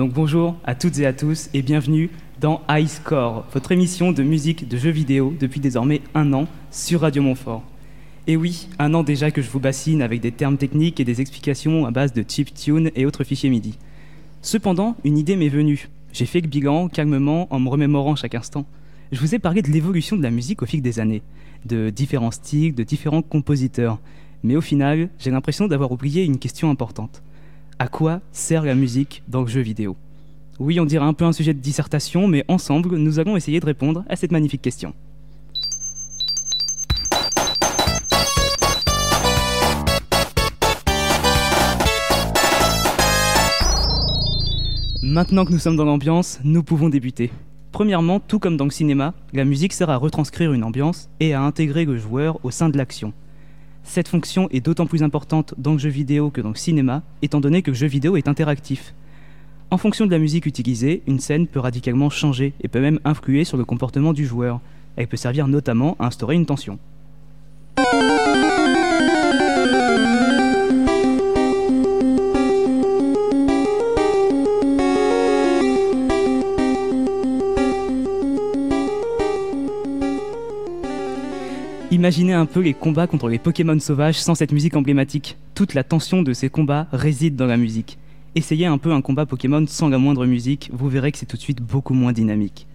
Donc bonjour à toutes et à tous et bienvenue dans High Score, votre émission de musique de jeux vidéo depuis désormais un an sur Radio Montfort. Et oui, un an déjà que je vous bassine avec des termes techniques et des explications à base de chiptune et autres fichiers MIDI. Cependant, une idée m'est venue. J'ai fait le bilan calmement en me remémorant chaque instant. Je vous ai parlé de l'évolution de la musique au fil des années, de différents styles, de différents compositeurs. Mais au final, j'ai l'impression d'avoir oublié une question importante. À quoi sert la musique dans le jeu vidéo Oui, on dirait un peu un sujet de dissertation, mais ensemble, nous allons essayer de répondre à cette magnifique question. Maintenant que nous sommes dans l'ambiance, nous pouvons débuter. Premièrement, tout comme dans le cinéma, la musique sert à retranscrire une ambiance et à intégrer le joueur au sein de l'action. Cette fonction est d'autant plus importante dans le jeu vidéo que dans le cinéma, étant donné que le jeu vidéo est interactif. En fonction de la musique utilisée, une scène peut radicalement changer et peut même influer sur le comportement du joueur. Elle peut servir notamment à instaurer une tension. Imaginez un peu les combats contre les Pokémon sauvages sans cette musique emblématique. Toute la tension de ces combats réside dans la musique. Essayez un peu un combat Pokémon sans la moindre musique, vous verrez que c'est tout de suite beaucoup moins dynamique.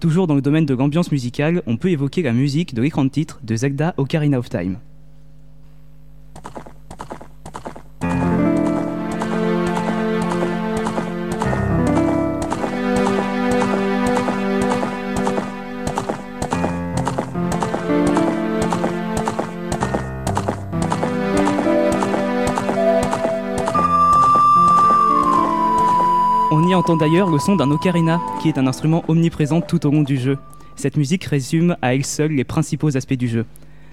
Toujours dans le domaine de l'ambiance musicale, on peut évoquer la musique de l'écran de titre de Zelda Ocarina of Time. Y entend d'ailleurs le son d'un ocarina, qui est un instrument omniprésent tout au long du jeu. Cette musique résume à elle seule les principaux aspects du jeu.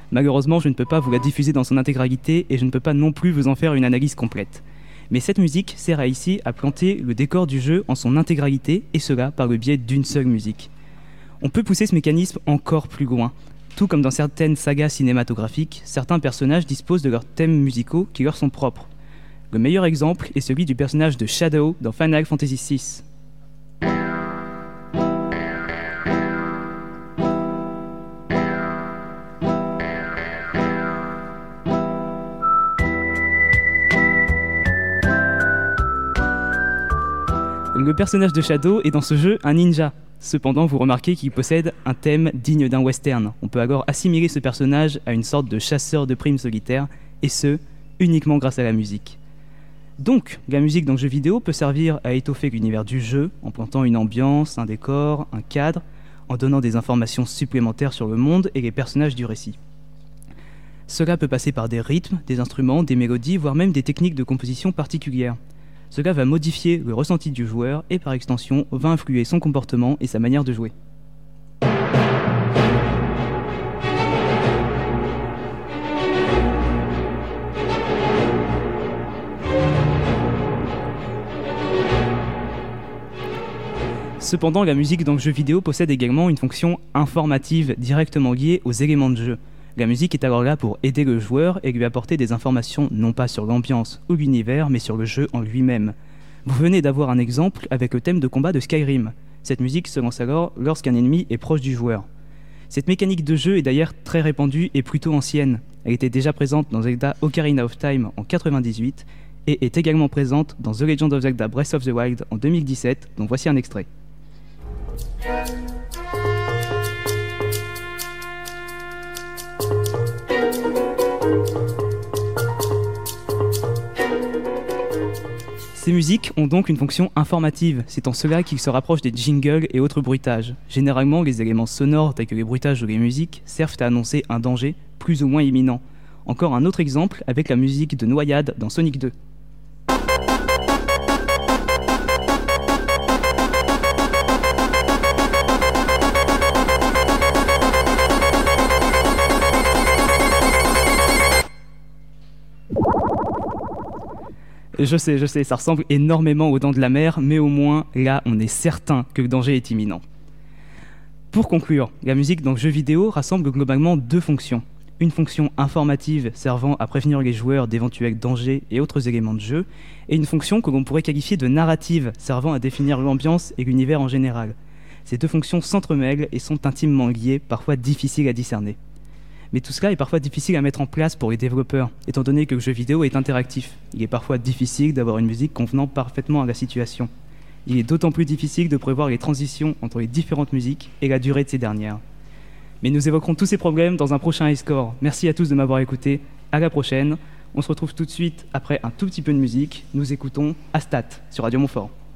Malheureusement, je ne peux pas vous la diffuser dans son intégralité et je ne peux pas non plus vous en faire une analyse complète. Mais cette musique sert à ici à planter le décor du jeu en son intégralité, et cela par le biais d'une seule musique. On peut pousser ce mécanisme encore plus loin. Tout comme dans certaines sagas cinématographiques, certains personnages disposent de leurs thèmes musicaux qui leur sont propres. Le meilleur exemple est celui du personnage de Shadow dans Final Fantasy VI. Le personnage de Shadow est dans ce jeu un ninja. Cependant, vous remarquez qu'il possède un thème digne d'un western. On peut alors assimiler ce personnage à une sorte de chasseur de primes solitaire, et ce, uniquement grâce à la musique. Donc, la musique dans le jeu vidéo peut servir à étoffer l'univers du jeu en plantant une ambiance, un décor, un cadre, en donnant des informations supplémentaires sur le monde et les personnages du récit. Cela peut passer par des rythmes, des instruments, des mélodies, voire même des techniques de composition particulières. Cela va modifier le ressenti du joueur et par extension va influer son comportement et sa manière de jouer. Cependant, la musique dans le jeu vidéo possède également une fonction informative directement liée aux éléments de jeu. La musique est alors là pour aider le joueur et lui apporter des informations non pas sur l'ambiance ou l'univers, mais sur le jeu en lui-même. Vous venez d'avoir un exemple avec le thème de combat de Skyrim. Cette musique se lance alors lorsqu'un ennemi est proche du joueur. Cette mécanique de jeu est d'ailleurs très répandue et plutôt ancienne. Elle était déjà présente dans Zelda Ocarina of Time en 98 et est également présente dans The Legend of Zelda Breath of the Wild en 2017, dont voici un extrait. Ces musiques ont donc une fonction informative, c'est en cela qu'ils se rapprochent des jingles et autres bruitages. Généralement, les éléments sonores tels que les bruitages ou les musiques servent à annoncer un danger plus ou moins imminent. Encore un autre exemple avec la musique de Noyade dans Sonic 2. Je sais, je sais, ça ressemble énormément aux dents de la mer, mais au moins là, on est certain que le danger est imminent. Pour conclure, la musique dans le jeu vidéo rassemble globalement deux fonctions. une fonction informative servant à prévenir les joueurs d'éventuels dangers et autres éléments de jeu, et une fonction que l'on pourrait qualifier de narrative servant à définir l'ambiance et l'univers en général. Ces deux fonctions s'entremêlent et sont intimement liées, parfois difficiles à discerner. Mais tout cela est parfois difficile à mettre en place pour les développeurs, étant donné que le jeu vidéo est interactif. Il est parfois difficile d'avoir une musique convenant parfaitement à la situation. Il est d'autant plus difficile de prévoir les transitions entre les différentes musiques et la durée de ces dernières. Mais nous évoquerons tous ces problèmes dans un prochain iScore. Merci à tous de m'avoir écouté. À la prochaine. On se retrouve tout de suite après un tout petit peu de musique. Nous écoutons Astat sur Radio Montfort.